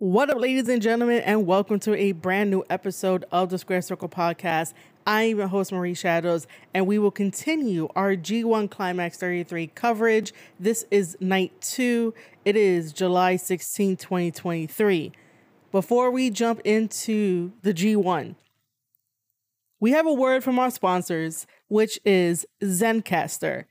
What up, ladies and gentlemen, and welcome to a brand new episode of the Squared Circle Podcast. I'm your host, Marie Shadows, and we will continue our G1 Climax 33 coverage. This is night two. It is July 16, 2023. Before we jump into the G1, we have a word from our sponsors, which is Zencastr.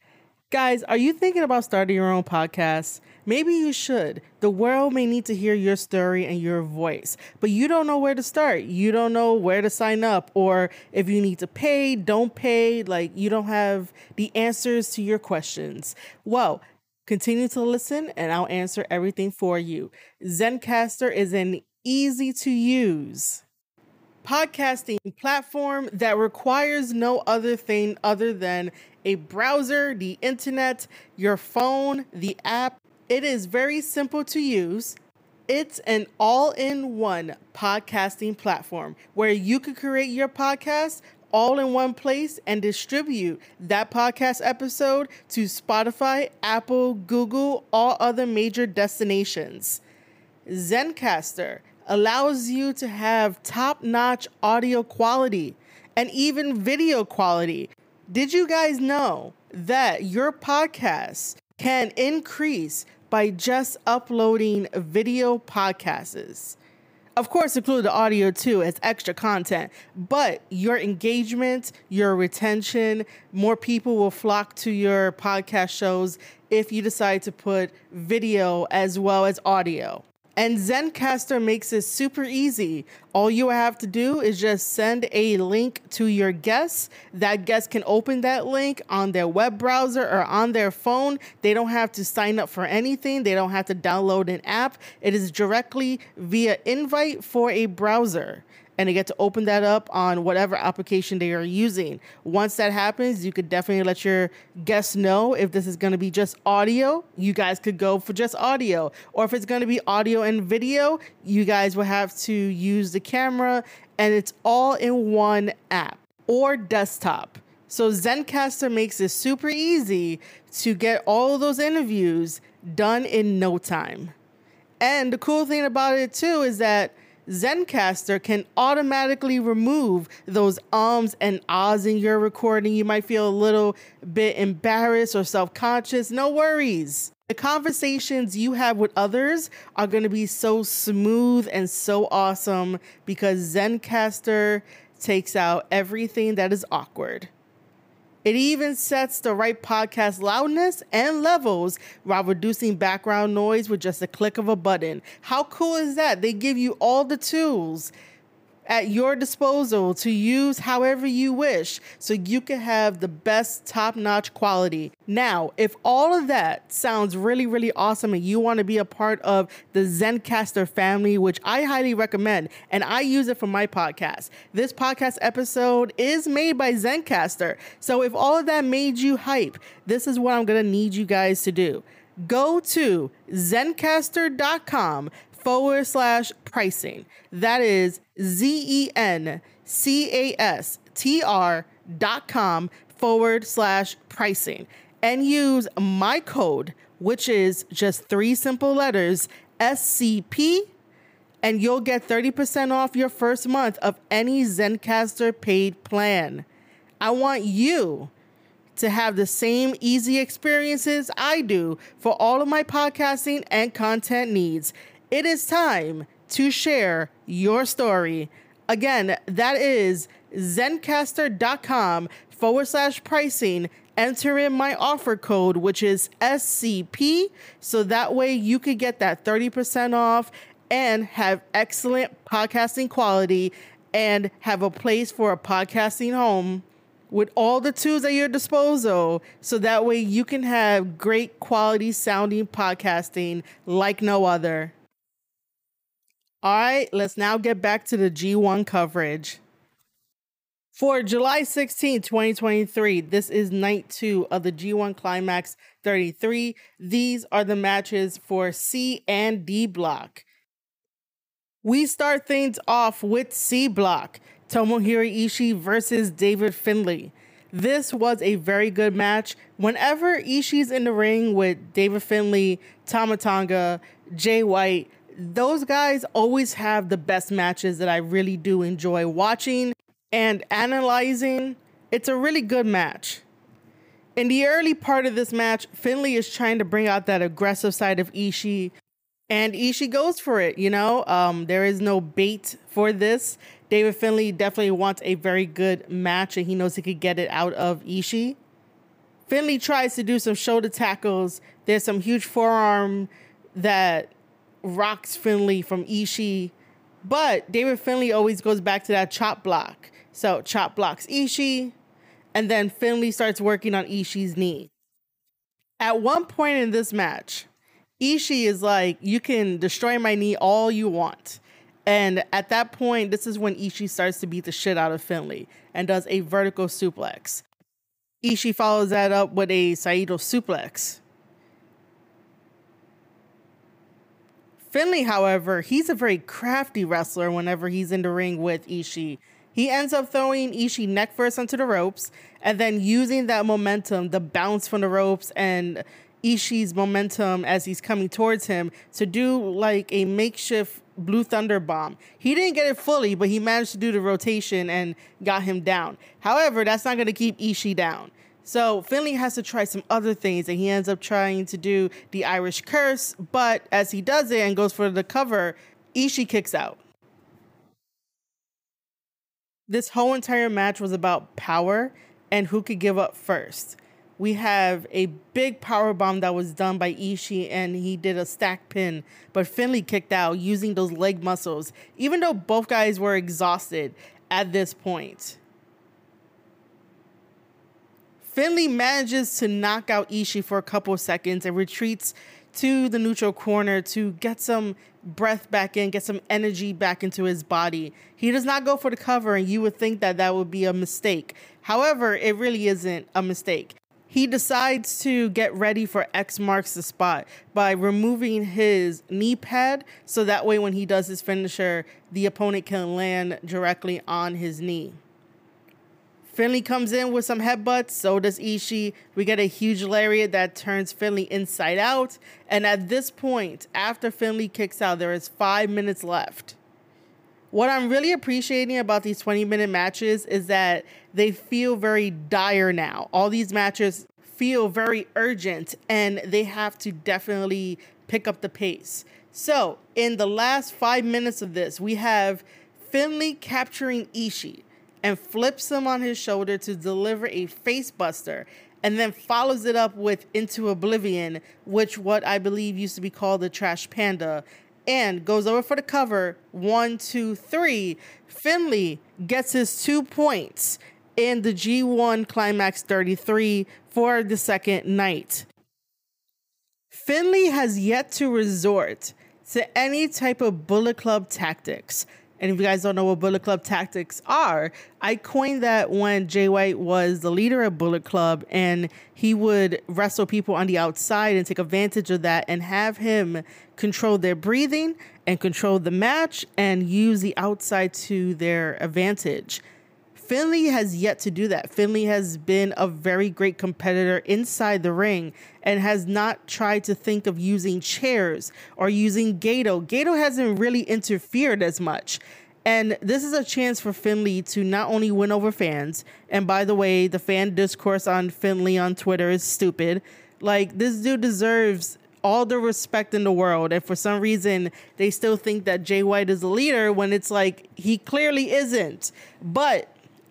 Guys, are you thinking about starting your own podcast? Maybe you should. The world may need to hear your story and your voice, but you don't know where to start. You don't know where to sign up, or if you need to pay, don't pay. Like, you don't have the answers to your questions. Well, continue to listen and I'll answer everything for you. Zencastr is an easy to use podcasting platform that requires no other thing other than a browser, the internet, your phone, the app. It is very simple to use. It's an all in one podcasting platform where you can create your podcast all in one place and distribute that podcast episode to Spotify, Apple, Google, all other major destinations. Zencastr allows you to have top notch audio quality and even video quality. Did you guys know that your podcast can increase by just uploading video podcasts? Of course, include the audio too as extra content, but your engagement, your retention, more people will flock to your podcast shows if you decide to put video as well as audio. And Zencastr makes it super easy. All you have to do is just send a link to your guests. That guest can open that link on their web browser or on their phone. They don't have to sign up for anything, they don't have to download an app. It is directly via invite for a browser and they get to open that up on whatever application they are using. Once that happens, you could definitely let your guests know if this is going to be just audio, you guys could go for just audio. Or if it's going to be audio and video, you guys will have to use the camera and it's all in one app or desktop. So Zencastr makes it super easy to get all of those interviews done in no time. And the cool thing about it too is that Zencastr can automatically remove those ums and ahs in your recording. You might feel a little bit embarrassed or self conscious. No worries. The conversations you have with others are going to be so smooth and so awesome because Zencastr takes out everything that is awkward. It even sets the right podcast loudness and levels while reducing background noise with just a click of a button. How cool is that? They give you all the tools at your disposal to use however you wish so you can have the best top notch quality. Now, if all of that sounds really, really awesome and you want to be a part of the Zencastr family, which I highly recommend, and I use it for my podcast, this podcast episode is made by Zencastr. So if all of that made you hype, this is what I'm going to need you guys to do go to zencastr.com forward slash pricing. That is Z E N C A S T R dot com forward slash pricing and use my code, which is just three simple letters SCP, and you'll get 30% off your first month of any Zencastr paid plan. I want you to have the same easy experiences I do for all of my podcasting and content needs. It is time to share your story. Again, that is zencastr.com forward slash pricing. Enter in my offer code, which is SCP, so that way you could get that 30% off and have excellent podcasting quality and have a place for a podcasting home with all the tools at your disposal so that way you can have great quality sounding podcasting like no other. All right, let's now get back to the G1 coverage. For July 16, 2023, this is night two of the G1 Climax 33. These are the matches for C and D block. We start things off with C block Tomohiro Ishii versus David Finlay. This was a very good match. Whenever Ishii's in the ring with David Finlay, Tama Tonga, Jay White, those guys always have the best matches that I really do enjoy watching and analyzing. It's a really good match. In the early part of this match, Finlay is trying to bring out that aggressive side of Ishii, and Ishii goes for it. You know, um, there is no bait for this. David Finlay definitely wants a very good match, and he knows he could get it out of Ishii. Finlay tries to do some shoulder tackles. There's some huge forearm that rocks Finlay from Ishii, but David Finlay always goes back to that chop block. So chop blocks Ishii, and then Finlay starts working on Ishii's knee. At one point in this match, Ishii is like, You can destroy my knee all you want. And at that point, this is when Ishii starts to beat the shit out of Finlay and does a vertical suplex. Ishii follows that up with a Saito suplex. Finlay, however, he's a very crafty wrestler whenever he's in the ring with Ishii. He ends up throwing Ishii neck first onto the ropes and then using that momentum, the bounce from the ropes and Ishii's momentum as he's coming towards him to do like a makeshift Blue Thunder bomb. He didn't get it fully, but he managed to do the rotation and got him down. However, that's not going to keep Ishii down. So Finlay has to try some other things, and he ends up trying to do the Irish Curse. But as he does it and goes for the cover, Ishii kicks out this whole entire match was about power and who could give up first. We have a big power bomb that was done by Ishii, and he did a stack pin, but Finlay kicked out using those leg muscles, even though both guys were exhausted at this point. Finlay manages to knock out Ishii for a couple of seconds and retreats to the neutral corner to get some breath back in, get some energy back into his body. He does not go for the cover, and you would think that that would be a mistake. However, it really isn't a mistake. He decides to get ready for X marks the spot by removing his knee pad so that way when he does his finisher, the opponent can land directly on his knee. Finlay comes in with some headbutts, so does Ishii. We get a huge lariat that turns Finlay inside out. And at this point, after Finlay kicks out, there is five minutes left. What I'm really appreciating about these 20 minute matches is that they feel very dire now. All these matches feel very urgent and they have to definitely pick up the pace. So, in the last five minutes of this, we have Finlay capturing Ishii and flips him on his shoulder to deliver a facebuster and then follows it up with Into Oblivion, which what I believe used to be called the Trash Panda, and goes over for the cover. One, two, three. Finlay gets his two points in the G1 Climax 33 for the second night. Finlay has yet to resort to any type of Bullet Club tactics. And if you guys don't know what Bullet Club tactics are, I coined that when Jay White was the leader of Bullet Club and he would wrestle people on the outside and take advantage of that and have him control their breathing and control the match and use the outside to their advantage. Finlay has yet to do that. Finlay has been a very great competitor inside the ring and has not tried to think of using chairs or using Gedo. Gedo hasn't really interfered as much. And this is a chance for Finlay to not only win over fans, and by the way, the fan discourse on Finlay on Twitter is stupid. Like, this dude deserves all the respect in the world. And for some reason, they still think that Jay White is a leader when it's like he clearly isn't. But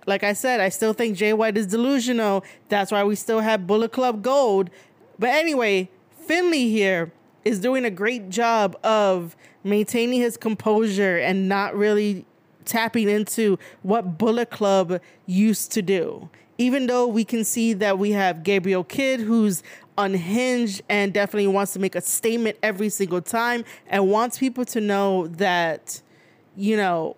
like I said, I still think Jay White is delusional. That's why we still have Bullet Club Gold. But anyway, Finlay here is doing a great job of maintaining his composure and not really tapping into what Bullet Club used to do. Even though we can see that we have Gabriel Kidd, who's unhinged and definitely wants to make a statement every single time and wants people to know that, you know,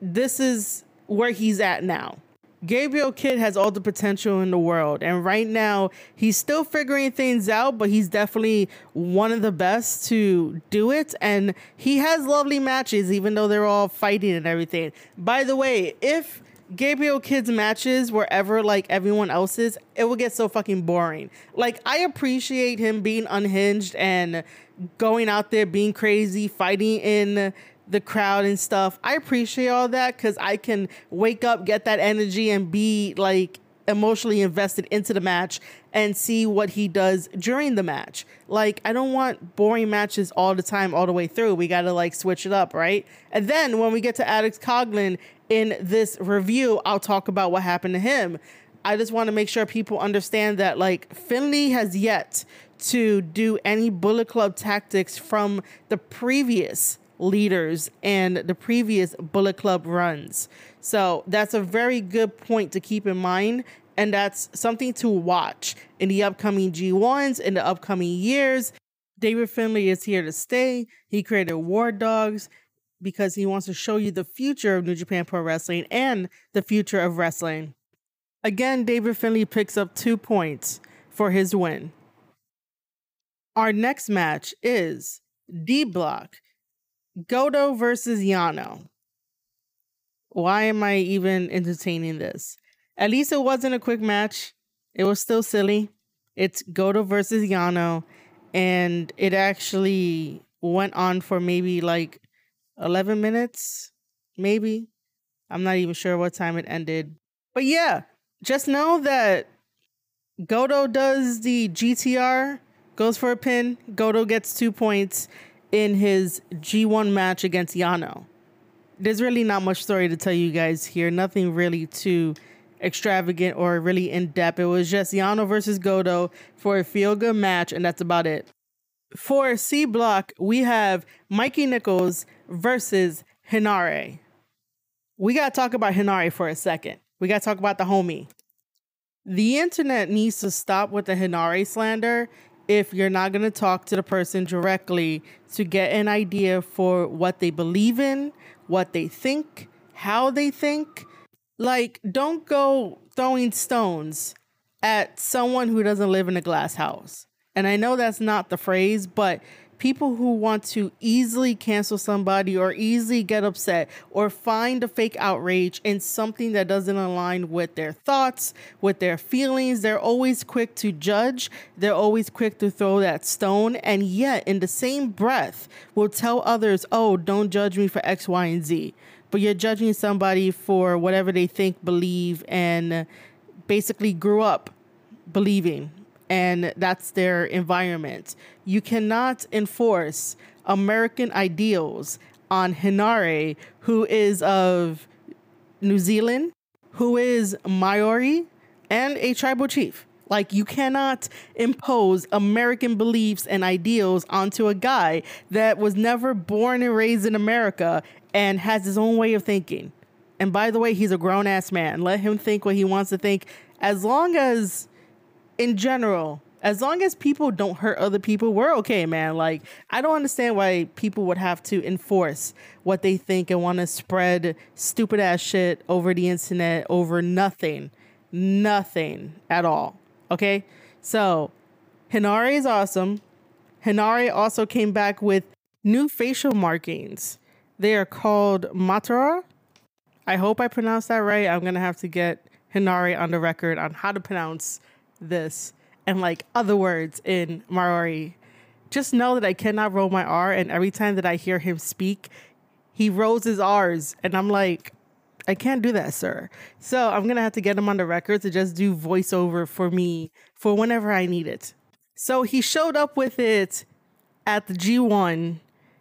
this is where he's at now. Gabriel Kidd has all the potential in the world. And right now, he's still figuring things out, but he's definitely one of the best to do it. And he has lovely matches, even though they're all fighting and everything. By the way, if Gabriel Kidd's matches were ever like everyone else's, it would get so fucking boring. Like, I appreciate him being unhinged and going out there being crazy, fighting in the crowd and stuff. I appreciate all that because I can wake up, get that energy, and be like emotionally invested into the match and see what he does during the match. Like, I don't want boring matches all the time, all the way through. We got to like switch it up, right? And then when we get to Alex Coughlin in this review, I'll talk about what happened to him. I just want to make sure people understand that like Finlay has yet to do any Bullet Club tactics from the previous leaders and the previous Bullet Club runs. So that's a very good point to keep in mind. And that's something to watch in the upcoming G1s, in the upcoming years. David Finlay is here to stay. He created War Dogs because he wants to show you the future of New Japan Pro Wrestling and the future of wrestling. Again, David Finlay picks up two points for his win. Our next match is D Block Goto versus Yano. Why am I even entertaining this? At least it wasn't a quick match. It was still silly. It's Goto versus Yano, and it actually went on for maybe like 11 minutes, maybe. I'm not even sure what time it ended. But yeah, just know that Goto does the GTR, goes for a pin. Goto gets two points in his G1 match against Yano. There's really not much story to tell you guys here. Nothing really too extravagant or really in depth. It was just Yano versus Goto for a feel good match, and that's about it. For C block, we have Mikey Nicholls versus Henare. We got to talk about Henare for a second. We got to talk about the homie. The internet needs to stop with the Henare slander if you're not going to talk to the person directly to get an idea for what they believe in, what they think, how they think. Like, don't go throwing stones at someone who doesn't live in a glass house. And I know that's not the phrase, but people who want to easily cancel somebody or easily get upset or find a fake outrage in something that doesn't align with their thoughts, with their feelings, they're always quick to judge. They're always quick to throw that stone. And yet, in the same breath, will tell others, oh, don't judge me for X, Y, and Z. But you're judging somebody for whatever they think, believe, and basically grew up believing and that's their environment. You cannot enforce American ideals on Henare, who is of New Zealand, who is Maori, and a tribal chief. Like, you cannot impose American beliefs and ideals onto a guy that was never born and raised in America and has his own way of thinking. And by the way, he's a grown ass man. Let him think what he wants to think. As long as in general, as long as people don't hurt other people, we're okay, man. Like, I don't understand why people would have to enforce what they think and want to spread stupid ass shit over the internet over nothing. Nothing at all. Okay? So, Henare is awesome. Henare also came back with new facial markings. They are called Matara. I hope I pronounced that right. I'm going to have to get Henare on the record on how to pronounce this and like other words in Maori. Just know that I cannot roll my R, and every time that I hear him speak, he rolls his R's, and I'm like, I can't do that, sir. So I'm gonna have to get him on the record to just do voiceover for me for whenever I need it. So he showed up with it at the G1.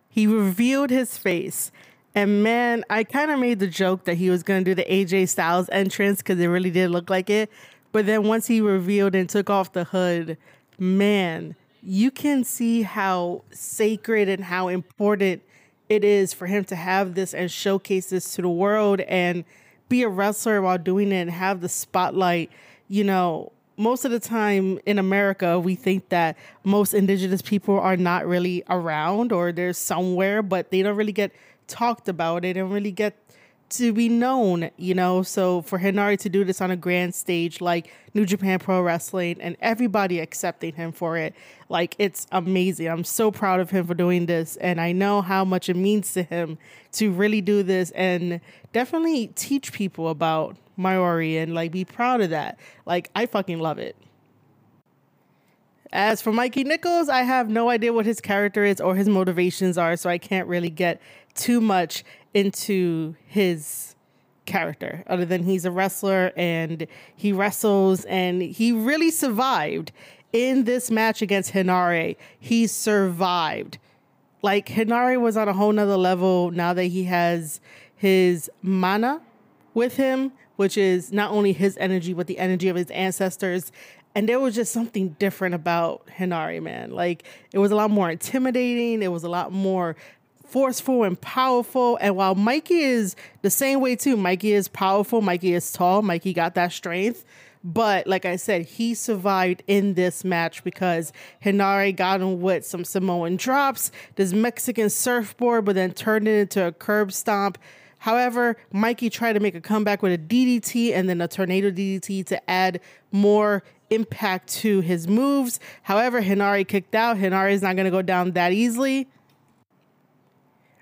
He revealed his face. And man, I kind of made the joke that he was going to do the AJ Styles entrance because it really did look like it. But then once he revealed and took off the hood, man, you can see how sacred and how important it is for him to have this and showcase this to the world and be a wrestler while doing it and have the spotlight. You know, most of the time in America, we think that most indigenous people are not really around or they're somewhere, but they don't really get talked about. They don't really get to be known, you know. So for Henare to do this on a grand stage like New Japan Pro Wrestling and everybody accepting him for it, like it's amazing. I'm so proud of him for doing this, and I know how much it means to him to really do this and definitely teach people about Maori and like be proud of that. Like I fucking love it. As for Mikey Nicholls, I have no idea what his character is or his motivations are, so I can't really get too much into his character other than he's a wrestler and he wrestles and he really survived in this match against Henare. He survived. Like Henare was on a whole nother level now that he has his mana with him, which is not only his energy, but the energy of his ancestors. And there was just something different about Henare, man. Like it was a lot more intimidating. It was a lot more forceful and powerful. And while Mikey is the same way too, Mikey is powerful, Mikey is tall, Mikey got that strength. But like I said, he survived in this match because Henare got him with some Samoan drops, this Mexican surfboard, but then turned it into a curb stomp. However, Mikey tried to make a comeback with a DDT and then a tornado DDT to add more impact to his moves. However, Henare kicked out. Henare is not going to go down that easily.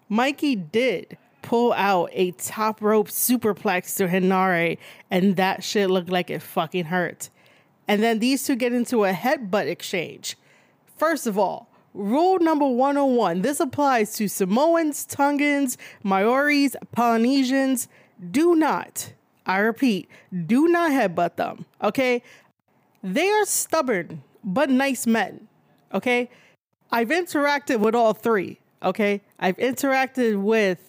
Mikey did pull out a top rope superplex to Henare, and that shit looked like it fucking hurt. And then these two get into a headbutt exchange. First of all, rule number 101 this applies to Samoans, Tongans, Maoris, Polynesians. Do not, I repeat, do not headbutt them, okay? They are stubborn but nice men, okay? I've interacted with all three. Okay, I've interacted with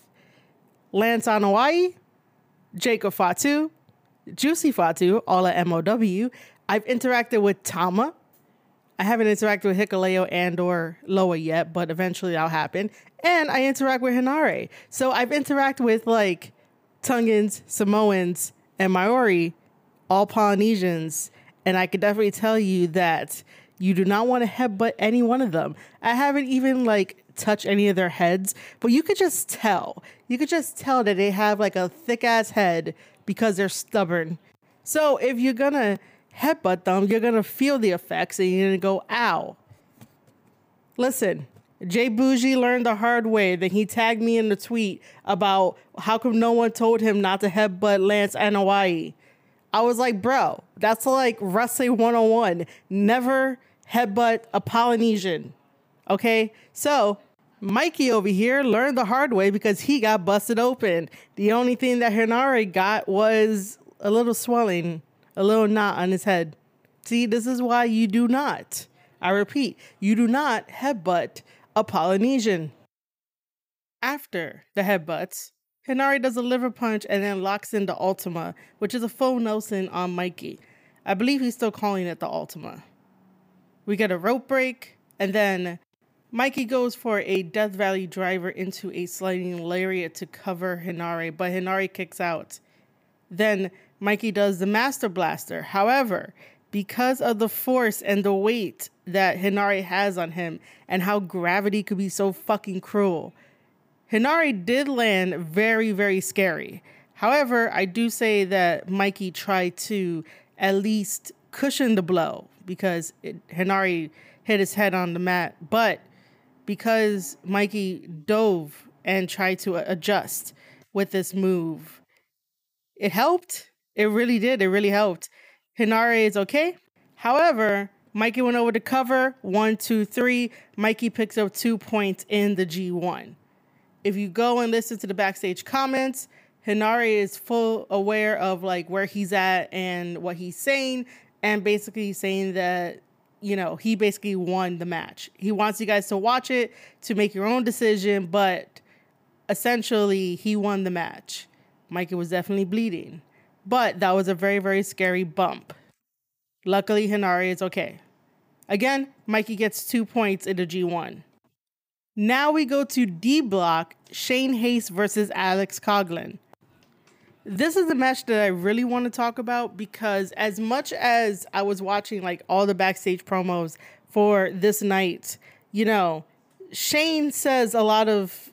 Lance Anoa'i, Jacob Fatu, Juicy Fatu, all at MOW. I've interacted with Tama. I haven't interacted with Hikuleo and or Loa yet, but eventually that'll happen. And I interact with Henare. So I've interacted with like Tongans, Samoans, and Maori, all Polynesians. And I could definitely tell you that you do not want to headbutt any one of them. I haven't even like touch any of their heads, but you could just tell. You could just tell that they have like a thick ass head because they're stubborn. So if you're gonna headbutt them, you're gonna feel the effects and you're gonna go, ow. Listen, Jay Bougie learned the hard way. Then he tagged me in the tweet about how come no one told him not to headbutt Lance Anoa'i. I was like, bro, that's like wrestling 101. Never headbutt a Polynesian. Okay? So Mikey over here learned the hard way because he got busted open. The only thing that Henare got was a little swelling, a little knot on his head. See, this is why you do not, I repeat, you do not headbutt a Polynesian. After the headbutts, Henare does a liver punch and then locks in the Ultima, which is a full Nelson on Mikey. I believe he's still calling it the Ultima. We get a rope break, and then Mikey goes for a Death Valley driver into a sliding lariat to cover Henare, but Henare kicks out. Then Mikey does the Master Blaster. However, because of the force and the weight that Henare has on him and how gravity could be so fucking cruel, Henare did land very, very scary. However, I do say that Mikey tried to at least cushion the blow because it, hit his head on the mat, but because Mikey dove and tried to uh, adjust with this move. It helped. It really did. It really helped. Henare is okay. However, Mikey went over to cover one, two, three. Mikey picks up two points in the G1. If you go and listen to the backstage comments, Henare is full aware of like where he's at and what he's saying, and basically saying that you know, he basically won the match. He wants you guys to watch it to make your own decision, but essentially he won the match. Mikey was definitely bleeding, but that was a very, very scary bump. Luckily, Henare is okay. Again, Mikey gets two points in the G1. Now we go to D Block Shane Haste versus Alex Coughlin this is a match that I really want to talk about because as much as I was watching like all the backstage promos for this night, you know, Shane says a lot of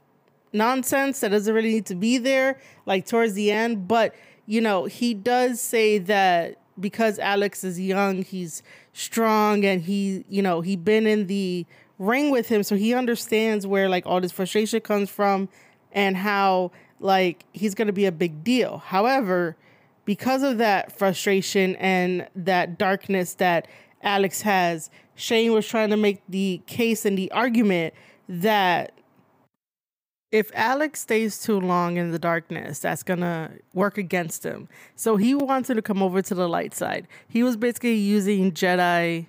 nonsense that doesn't really need to be there, like towards the end. But, you know, he does say that because Alex is young, he's strong and he, you know, he been in the ring with him. So he understands where like all this frustration comes from and how like he's going to be a big deal. However, because of that frustration and that darkness that Alex has, Shane was trying to make the case and the argument that if Alex stays too long in the darkness, that's gonna work against him. So he wanted to come over to the light side. He was basically using Jedi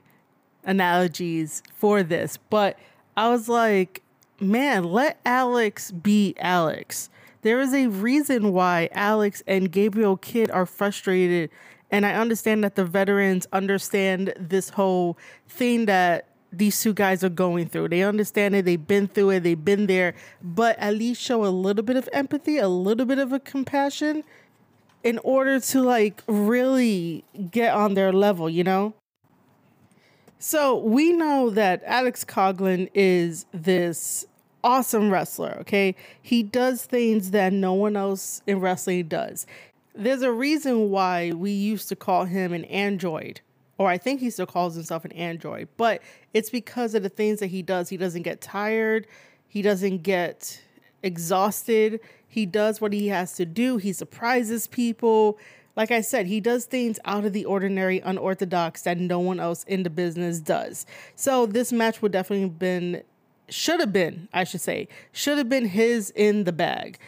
analogies for this, but I was like, man, let Alex be Alex. There is a reason why Alex and Gabriel Kidd are frustrated. And I understand that the veterans understand this whole thing that these two guys are going through. They understand it, they've been through it, they've been there, but at least show a little bit of empathy, a little bit of a compassion in order to like really get on their level, you know? So we know that Alex Coughlin is this awesome wrestler, okay? He does things that no one else in wrestling does. There's a reason why we used to call him an android, or I think he still calls himself an android, but it's because of the things that he does. He doesn't get tired, he doesn't get exhausted. He does what he has to do, he surprises people like I said, he does things out of the ordinary, unorthodox that no one else in the business does. So this match would definitely have been, should have been, I should say, should have been his in the bag.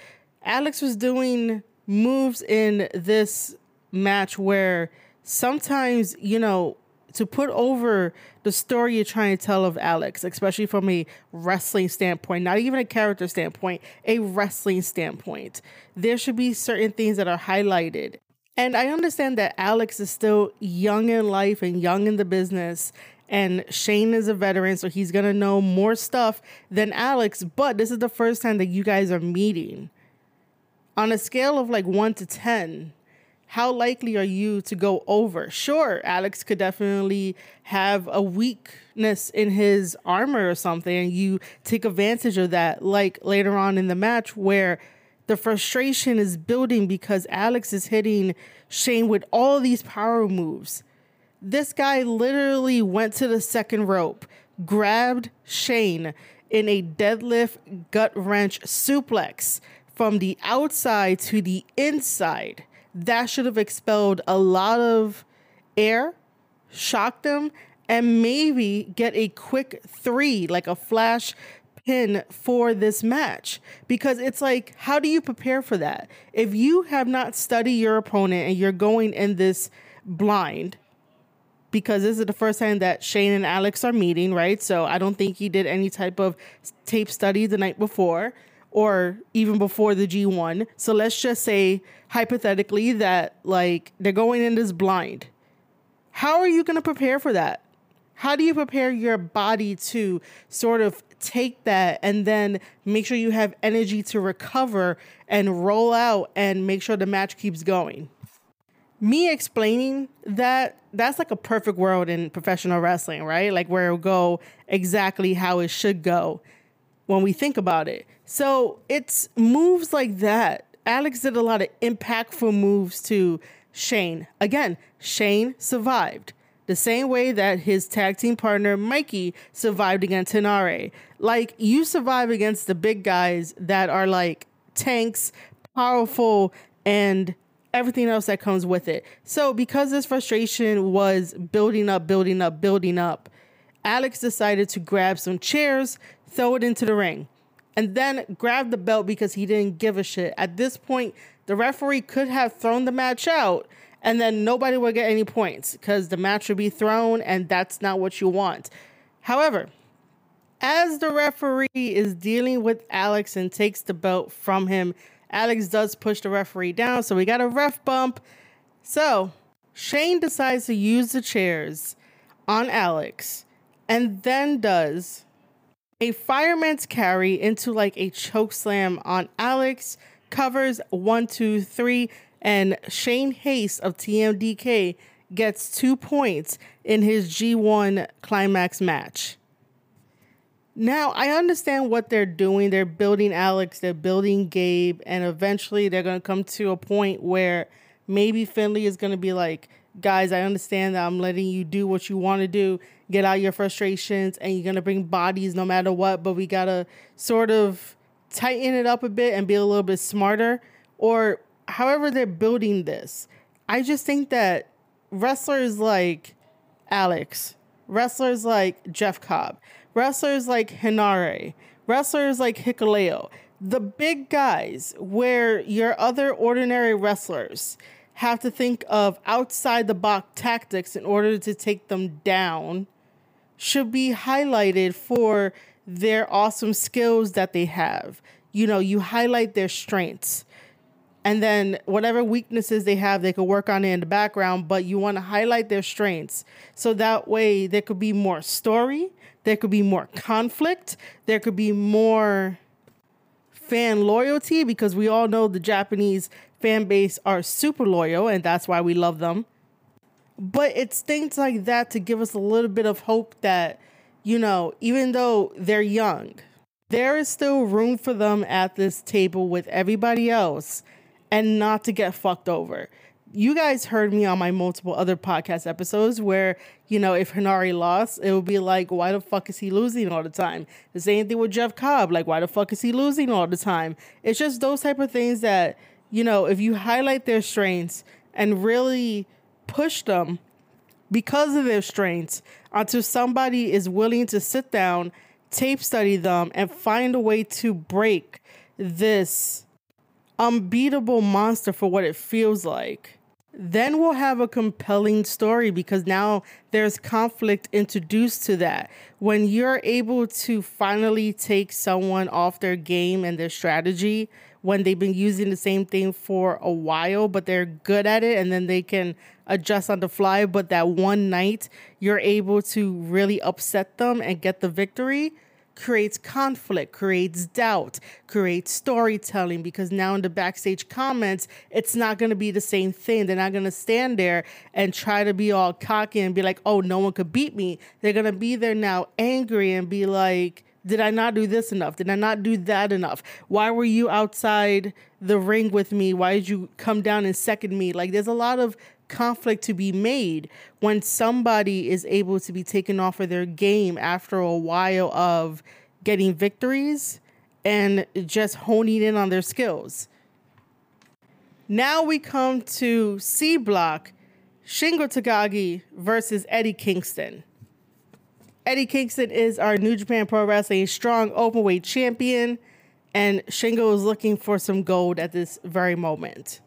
Alex was doing moves in this match where sometimes, you know, to put over the story you're trying to tell of Alex, especially from a wrestling standpoint, not even a character standpoint, a wrestling standpoint, there should be certain things that are highlighted and I understand that Alex is still young in life and young in the business. And Shane is a veteran, so he's gonna know more stuff than Alex. But this is the first time that you guys are meeting. On a scale of like one to 10, how likely are you to go over? Sure, Alex could definitely have a weakness in his armor or something, and you take advantage of that, like later on in the match where the frustration is building because Alex is hitting Shane with all these power moves. This guy literally went to the second rope, grabbed Shane in a deadlift gut wrench suplex from the outside to the inside. That should have expelled a lot of air, shocked them, and maybe get a quick three, like a flash pin for this match because it's like how do you prepare for that if you have not studied your opponent and you're going in this blind because this is the first time that Shane and Alex are meeting, right? So I don't think he did any type of tape study the night before or even before the G1. So let's just say hypothetically that like they're going in this blind. How are you going to prepare for that? How do you prepare your body to sort of take that and then make sure you have energy to recover and roll out and make sure the match keeps going. Me explaining that that's like a perfect world in professional wrestling, right? Like where it'll go exactly how it should go when we think about it. So it's moves like that. Alex did a lot of impactful moves to Shane. Again, Shane survived the same way that his tag team partner Mikey survived against Henare. Like you survive against the big guys that are like tanks, powerful, and everything else that comes with it. So because this frustration was building up, building up, building up, Alex decided to grab some chairs, throw it into the ring, and then grab the belt because he didn't give a shit. At this point, the referee could have thrown the match out and then nobody would get any points because the match would be thrown and that's not what you want. However, as the referee is dealing with Alex and takes the belt from him, Alex does push the referee down, so we got a ref bump. So Shane decides to use the chairs on Alex and then does a fireman's carry into like a choke slam on Alex, covers one, two, three, and Shane Haste of TMDK gets two points in his G1 climax match. Now, I understand what they're doing. They're building Alex, they're building Gabe, and eventually they're to come to a point where maybe Finlay is to be like, guys, I understand that I'm letting you do what you want to do, get out your frustrations, and you're to bring bodies no matter what, but we got to sort of tighten it up a bit and be a little bit smarter. Or however they're building this, I just think that wrestlers like Alex, wrestlers like Jeff Cobb, wrestlers like Henare, wrestlers like Hikuleo, the big guys where your other ordinary wrestlers have to think of outside the box tactics in order to take them down should be highlighted for their awesome skills that they have. You know, you highlight their strengths. And then whatever weaknesses they have, they can work on it in the background, but you want to highlight their strengths. So that way there could be more story, there could be more conflict, there could be more fan loyalty because we all know the Japanese fan base are super loyal and that's why we love them. But it's things like that to give us a little bit of hope that, you know, even though they're young, there is still room for them at this table with everybody else and not to get fucked over you guys heard me on my multiple other podcast episodes where, you know, if Henare lost, it would be like, why the fuck is he losing all the time? The same thing with Jeff Cobb. Like, why the fuck is he losing all the time? It's just those type of things that, you know, if you highlight their strengths and really push them because of their strengths until somebody is willing to sit down, tape study them, and find a way to break this unbeatable monster for what it feels like then we'll have a compelling story because now there's conflict introduced to that. When you're able to finally take someone off their game and their strategy when they've been using the same thing for a while, but they're good at it and then they can adjust on the fly, but that one night you're able to really upset them and get the victory creates conflict, creates doubt, creates storytelling because now in the backstage comments, it's not going to be the same thing. They're not going to stand there and try to be all cocky and be like, oh, no one could beat me. They're going to be there now angry and be like, did I not do this enough? Did I not do that enough? Why were you outside the ring with me? Why did you come down and second me? Like, there's a lot of conflict to be made when somebody is able to be taken off of their game after a while of getting victories and just honing in on their skills. Now we come to C block Shingo Takagi versus Eddie Kingston. Eddie Kingston is our New Japan Pro Wrestling strong openweight champion, and Shingo is looking for some gold at this very moment.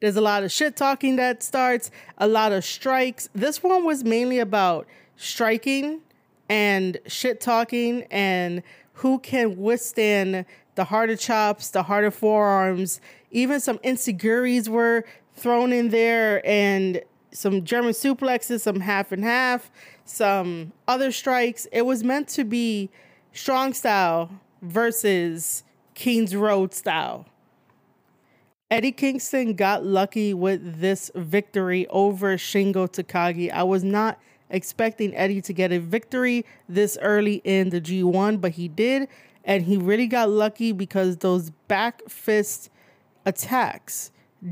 There's a lot of shit talking that starts, a lot of strikes. This one was mainly about striking and shit talking and who can withstand the harder chops, the harder forearms. Even some insecurities were thrown in there and some German suplexes, some half and half, some other strikes. It was meant to be strong style versus King's Road style. Eddie Kingston got lucky with this victory over Shingo Takagi. I was not expecting Eddie to get a victory this early in the G1, but he did. And he really got lucky because those back fist attacks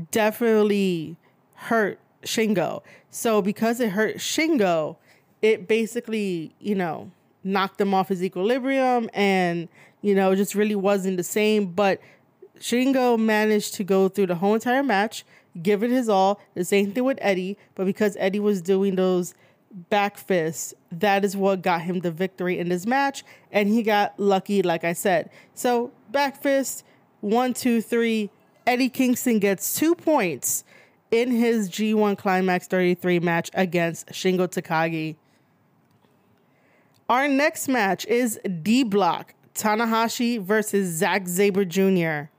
definitely hurt Shingo. So, because it hurt Shingo, it basically, you know, knocked him off his equilibrium and, you know, just really wasn't the same. But Shingo managed to go through the whole entire match, give it his all. The same thing with Eddie, but because Eddie was doing those back fists, that is what got him the victory in this match, and he got lucky, like I said. So back fist, one, two, three. Eddie Kingston gets two points in his G1 Climax 33 match against Shingo Takagi. Our next match is D Block Tanahashi versus Zack Sabre Jr.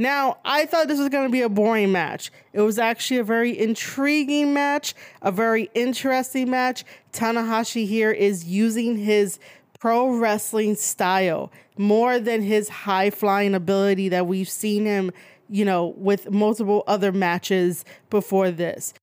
Now, I thought this was going to be a boring match. It was actually a very intriguing match, a very interesting match. Tanahashi here is using his pro wrestling style more than his high flying ability that we've seen him, you know, with multiple other matches before this.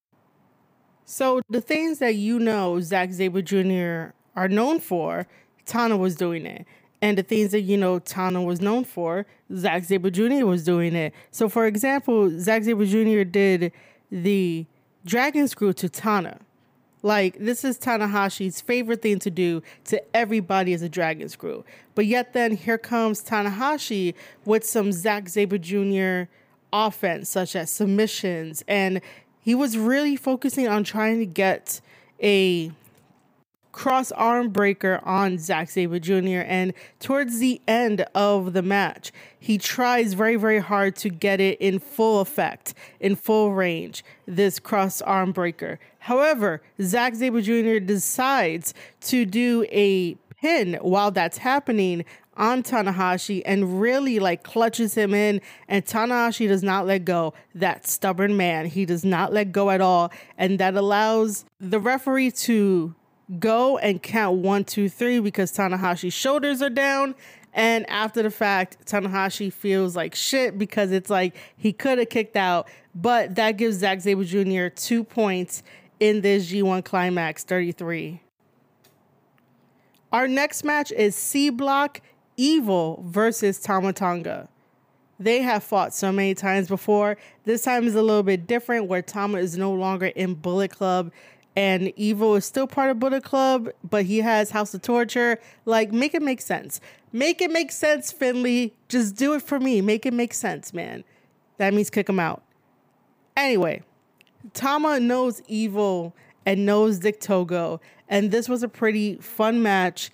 So, the things that you know Zack Sabre Jr. are known for, Tana was doing it and the things that you know Tana was known for, Zack Sabre Jr. was doing it. So, for example, Zack Sabre Jr. did the Dragon Screw to Tana. Like this is Tanahashi's favorite thing to do to everybody as a Dragon Screw. But yet, then here comes Tanahashi with some Zack Sabre Jr. offense, such as submissions, and he was really focusing on trying to get a cross arm breaker on Zack Sabre Jr. And towards the end of the match, he tries very, very hard to get it in full effect, in full range, this cross arm breaker. However, Zack Sabre Jr. decides to do a pin while that's happening on Tanahashi and really like clutches him in and Tanahashi does not let go. That stubborn man, he does not let go at all and that allows the referee to go and count one, two, three because Tanahashi's shoulders are down. And after the fact, Tanahashi feels like shit because it's like he could have kicked out, but that gives Zack Sabre Jr. two points in this G1 Climax 33. Our next match is C Block Evil versus Tama Tonga. They have fought so many times before. This time is a little bit different where Tama is no longer in Bullet Club and Evil is still part of Bullet Club, but he has House of Torture. Like, make it make sense. Make it make sense, Finlay. Just do it for me. Make it make sense, man. That means kick him out. Anyway, Tama knows Evil and knows Dick Togo, and this was a pretty fun match.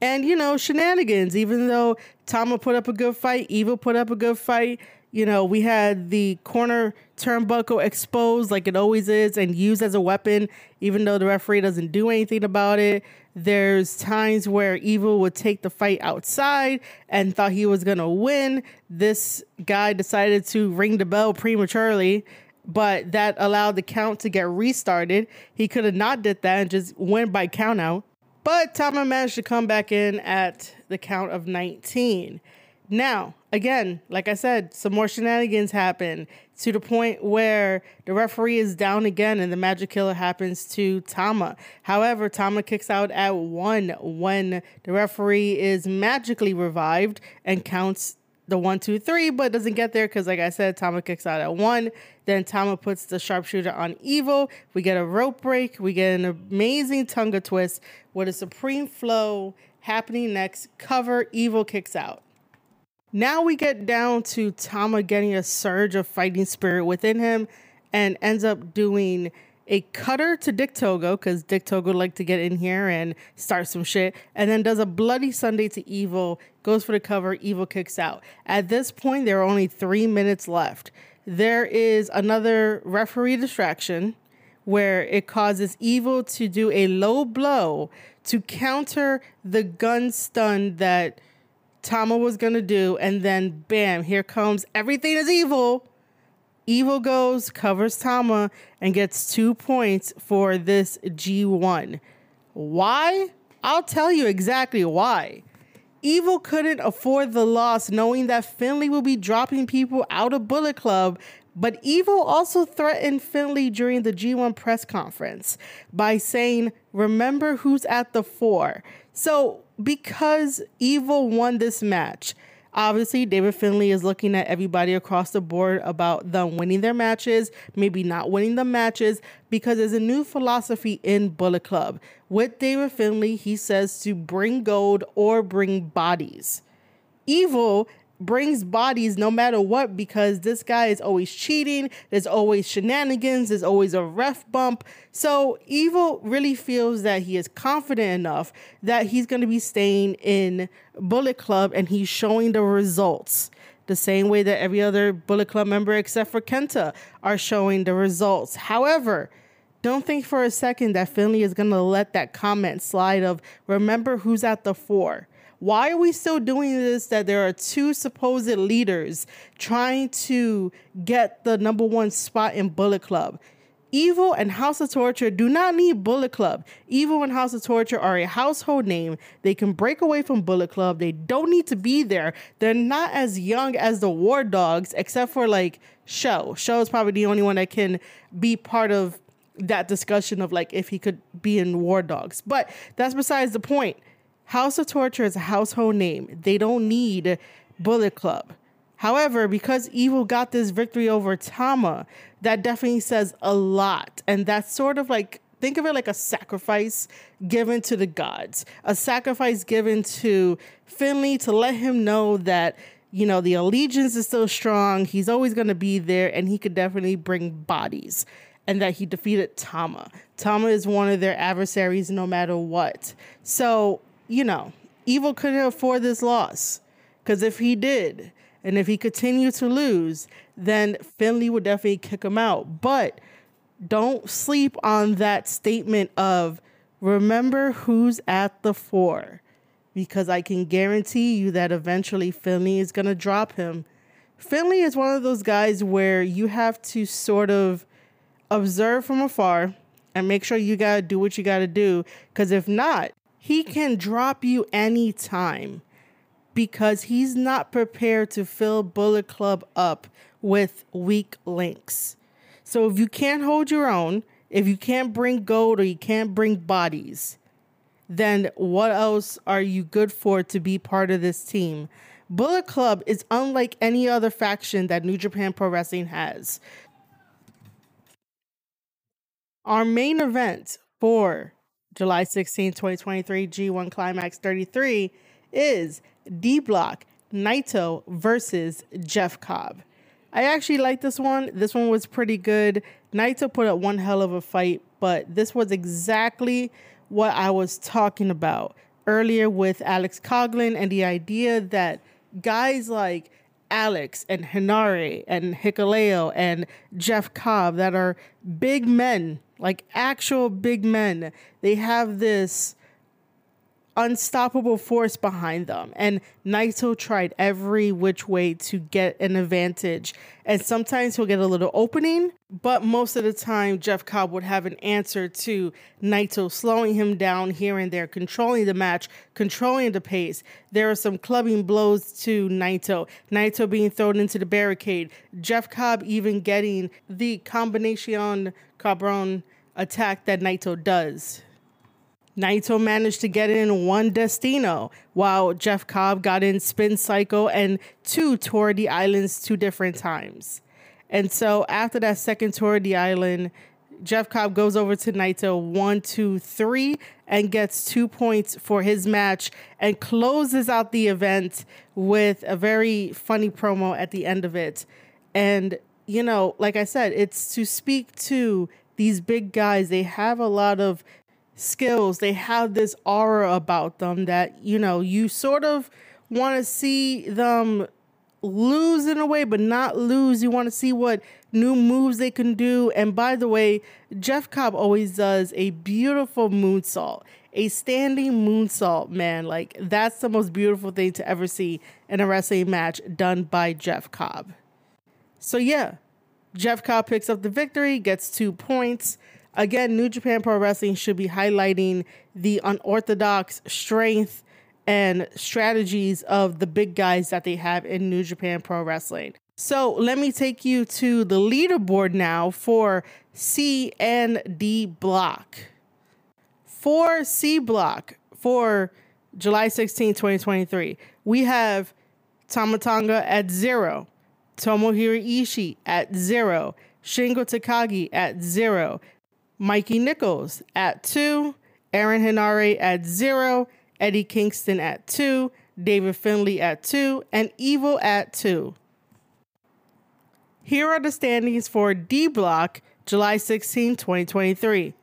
And you know, shenanigans, even though Tama put up a good fight, Evil put up a good fight. You know, we had the corner turnbuckle exposed like it always is and used as a weapon, even though the referee doesn't do anything about it. There's times where Evil would take the fight outside and thought he was gonna win. This guy decided to ring the bell prematurely, but that allowed the count to get restarted. He could have not did that and just went by count out. But Tama managed to come back in at the count of 19. Now, again, like I said, some more shenanigans happen to the point where the referee is down again and the magic killer happens to Tama. However, Tama kicks out at one when the referee is magically revived and counts the one, two, three, but doesn't get there because, like I said, Tama kicks out at one. Then Tama puts the sharpshooter on Evil. We get a rope break. We get an amazing Tonga twist with a supreme flow happening next. Cover, Evil kicks out. Now we get down to Tama getting a surge of fighting spirit within him and ends up doing a cutter to Dick Togo because Dick Togo like to get in here and start some shit, and then does a bloody Sunday to Evil, goes for the cover, Evil kicks out. At this point, there are only three minutes left. There is another referee distraction where it causes Evil to do a low blow to counter the gun stun that Tama was gonna do, and then bam, here comes everything is evil. Evil goes, covers Tama, and gets two points for this G1. Why? I'll tell you exactly why. Evil couldn't afford the loss knowing that Finlay will be dropping people out of Bullet Club, but Evil also threatened Finlay during the G1 press conference by saying, Remember who's at the four. So, because Evil won this match, obviously David Finlay is looking at everybody across the board about them winning their matches, maybe not winning the matches, because there's a new philosophy in Bullet Club. With David Finlay, he says to bring gold or bring bodies. Evil brings bodies no matter what because this guy is always cheating. There's always shenanigans. There's always a ref bump. So Evil really feels that he is confident enough that he's going to be staying in Bullet Club and he's showing the results. The same way that every other Bullet Club member except for Kenta are showing the results. However, don't think for a second that Finlay is going to let that comment slide of remember who's at the four why are we still doing this? That there are two supposed leaders trying to get the number one spot in Bullet Club. Evil and House of Torture do not need Bullet Club. Evil and House of Torture are a household name. They can break away from Bullet Club. They don't need to be there. They're not as young as the War Dogs, except for like Sho. Sho is probably the only one that can be part of that discussion of like if he could be in War Dogs. But that's besides the point. House of Torture is a household name. They don't need Bullet Club. However, because Evil got this victory over Tama, that definitely says a lot. And that's sort of like think of it like a sacrifice given to the gods, a sacrifice given to Finlay to let him know that, you know, the allegiance is still strong. He's always going to be there and he could definitely bring bodies. and that he defeated Tama. Tama is one of their adversaries no matter what. So, you know, Evil couldn't afford this loss. Because if he did, and if he continued to lose, then Finlay would definitely kick him out. But don't sleep on that statement of remember who's at the four. Because I can guarantee you that eventually Finlay is going to drop him. Finlay is one of those guys where you have to sort of observe from afar and make sure you got to do what you got to do. Because if not, he can drop you anytime because he's not prepared to fill Bullet Club up with weak links. So if you can't hold your own, if you can't bring gold or you can't bring bodies, then what else are you good for to be part of this team? Bullet Club is unlike any other faction that New Japan Pro Wrestling has. Our main event for July 16, 2023, G1 Climax 33 is D Block Naito versus Jeff Cobb. I actually like this one. This one was pretty good. Naito put up one hell of a fight, but this was exactly what I was talking about earlier with Alex Coughlin and the idea that guys like Alex and Henare and Hikuleo and Jeff Cobb that are big men, like actual big men, they have this unstoppable force behind them. And Naito tried every which way to get an advantage. And sometimes he'll get a little opening, but most of the time, Jeff Cobb would have an answer to Naito slowing him down here and there, controlling the match, controlling the pace. There are some clubbing blows to Naito, Naito being thrown into the barricade, Jeff Cobb even getting the combination Cabron attack that Naito does. Naito managed to get in one Destino, while Jeff Cobb got in Spin Cycle and two Tour the Islands two different times. And so after that second Tour of the Island, Jeff Cobb goes over to Naito one, two, three, and gets two points for his match and closes out the event with a very funny promo at the end of it. And, you know, like I said, it's to speak to these big guys. They have a lot of skills. They have this aura about them that, you know, you sort of want to see them lose in a way, but not lose. You want to see what new moves they can do. And by the way, Jeff Cobb always does a beautiful moonsault, a standing moonsault, man. Like, that's the most beautiful thing to ever see in a wrestling match done by Jeff Cobb. So, yeah, Jeff Cobb picks up the victory, gets two points. Again, New Japan Pro Wrestling should be highlighting the unorthodox strength and strategies of the big guys that they have in New Japan Pro Wrestling. So let me take you to the leaderboard now for C and D block. For C block for July 16, 2023, we have Tama Tonga at zero, Tomohiro Ishii at zero, Shingo Takagi at zero, Mikey Nicholls at two, Aaron Henare at zero, Eddie Kingston at two, David Finlay at two, and Evil at two. Here are the standings for D Block July 16, 2023.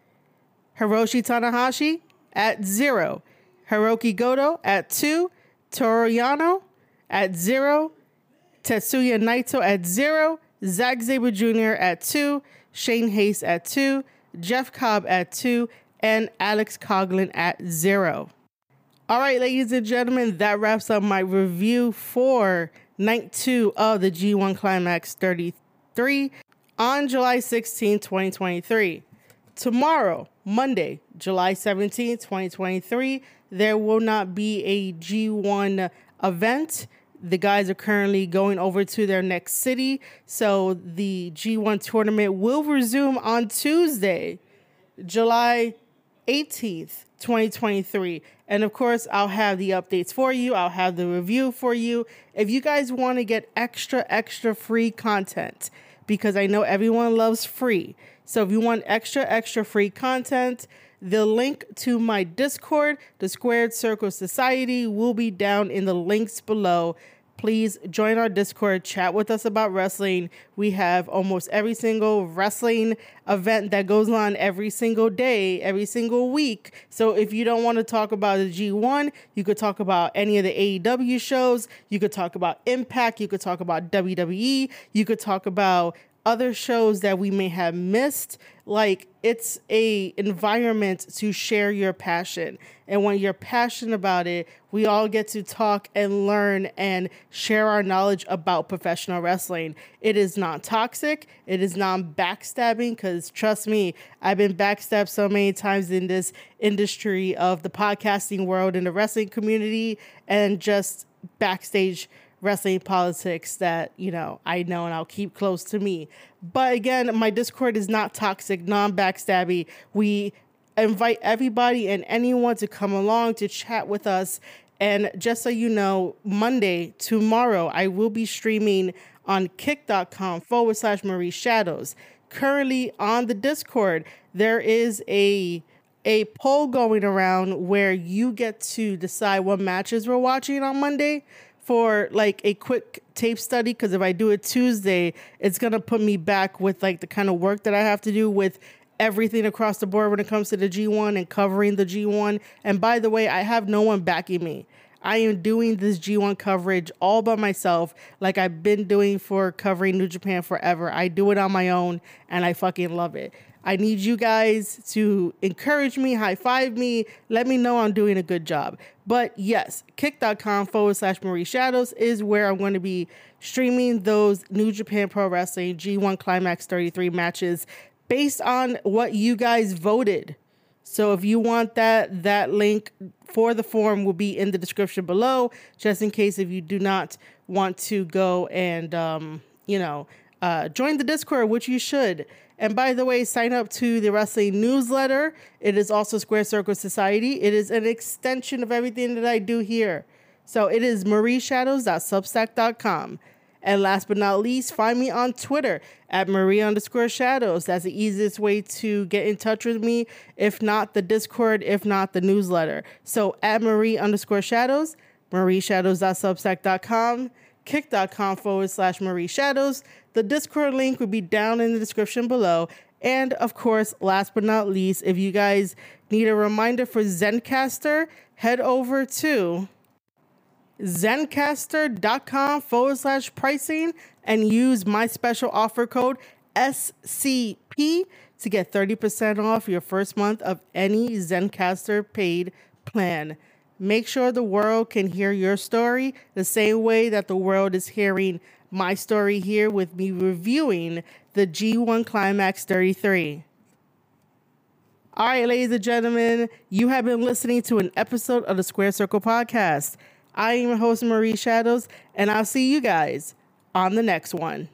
Hiroshi Tanahashi at zero, Hiroki Goto at two, Toru Yano at zero, Tetsuya Naito at zero, Zack Sabre Jr. at two, Shane Haste at two, Jeff Cobb at two, and Alex Coughlin at zero. All right, ladies and gentlemen, that wraps up my review for night two of the G1 Climax 33 on July 16, 2023. Tomorrow, Monday, July 17, 2023, there will not be a G1 event the guys are currently going over to their next city. So the G1 tournament will resume on Tuesday, July 18th, 2023. And of course, I'll have the updates for you. I'll have the review for you. If you guys want to get extra, extra free content, because I know everyone loves free. So if you want extra, extra free content, the link to my Discord, the Squared Circle Society, will be down in the links below. please join our Discord, chat with us about wrestling. We have almost every single wrestling event that goes on every single day, every single week. So if you don't want to talk about the G1, you could talk about any of the AEW shows, you could talk about Impact, you could talk about WWE, you could talk about other shows that we may have missed like it's a environment to share your passion. And when you're passionate about it we all get to talk and learn and share our knowledge about professional wrestling. It is not toxic. It is not backstabbing because trust me i've been backstabbed so many times in this industry of the podcasting world and the wrestling community and just backstage wrestling politics that you know I know and I'll keep close to me. But again, my Discord is not toxic, non backstabby. We invite everybody and anyone to come along to chat with us. And just so you know, Monday, tomorrow, I will be streaming on kick.com forward slash Marie Shadows. Currently on the Discord, there is a a poll going around where you get to decide what matches we're watching on Monday for like a quick tape study because if I do it Tuesday, it's gonna put me back with like the kind of work that I have to do with everything across the board when it comes to the G1 and covering the G1. And by the way, I have no one backing me. I am doing this G1 coverage all by myself, like I've been doing for covering New Japan forever. I do it on my own and I fucking love it. I need you guys to encourage me, high five me, let me know I'm doing a good job. But yes, kick.com forward slash Marie Shadows is where I'm going to be streaming those New Japan Pro Wrestling G1 Climax 33 matches based on what you guys voted. So if you want that, that link for the form will be in the description below, just in case if you do not want to go and, um, you know, uh, join the Discord, which you should. And by the way, sign up to the wrestling newsletter. It is also Square Circle Society. It is an extension of everything that I do here. So it is marieshadows.substack.com. And last but not least, find me on Twitter at Marie underscore shadows. That's the easiest way to get in touch with me. If not the Discord, if not the newsletter. So at Marie underscore shadows, marieshadows.substack.com kick.com forward slash Marie Shadows. The Discord link will be down in the description below. And of course, last but not least, if you guys need a reminder for Zencastr, head over to zencastr.com forward slash pricing and use my special offer code SCP to get 30% off your first month of any Zencastr paid plan. Make sure the world can hear your story the same way that the world is hearing my story here with me reviewing the G1 Climax 33. All right, ladies and gentlemen, you have been listening to an episode of the Square Circle Podcast. I am your host, Marie Shadows, and I'll see you guys on the next one.